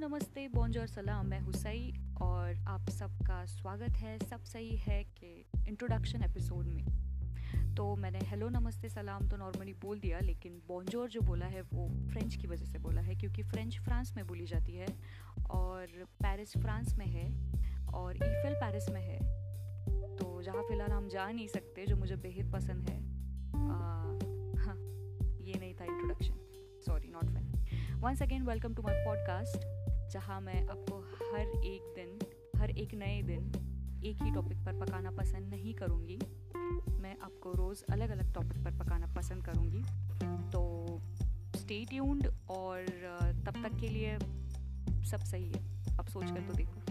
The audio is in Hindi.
नमस्ते बॉन्जोर सलाम मैं हुसई और आप सबका स्वागत है सब सही है कि इंट्रोडक्शन एपिसोड में। तो मैंने हेलो नमस्ते सलाम तो नॉर्मली बोल दिया लेकिन बॉन्जोर जो बोला है वो फ्रेंच की वजह से बोला है क्योंकि फ्रेंच फ्रांस में बोली जाती है और पेरिस फ्रांस में है और ईफिल पेरिस में है। तो जहाँ फ़िलहाल हम जा नहीं सकते जो मुझे बेहद पसंद है आ, हाँ ये नहीं था introduction sorry not funny once again welcome to my podcast जहाँ मैं आपको हर एक दिन, हर एक नए दिन एक ही टॉपिक पर पकाना पसंद नहीं करूँगी। मैं आपको रोज़ अलग अलग टॉपिक पर पकाना पसंद करूँगी। तो स्टे ट्यून्ड और तब तक के लिए सब सही है। अब सोच कर तो देखो।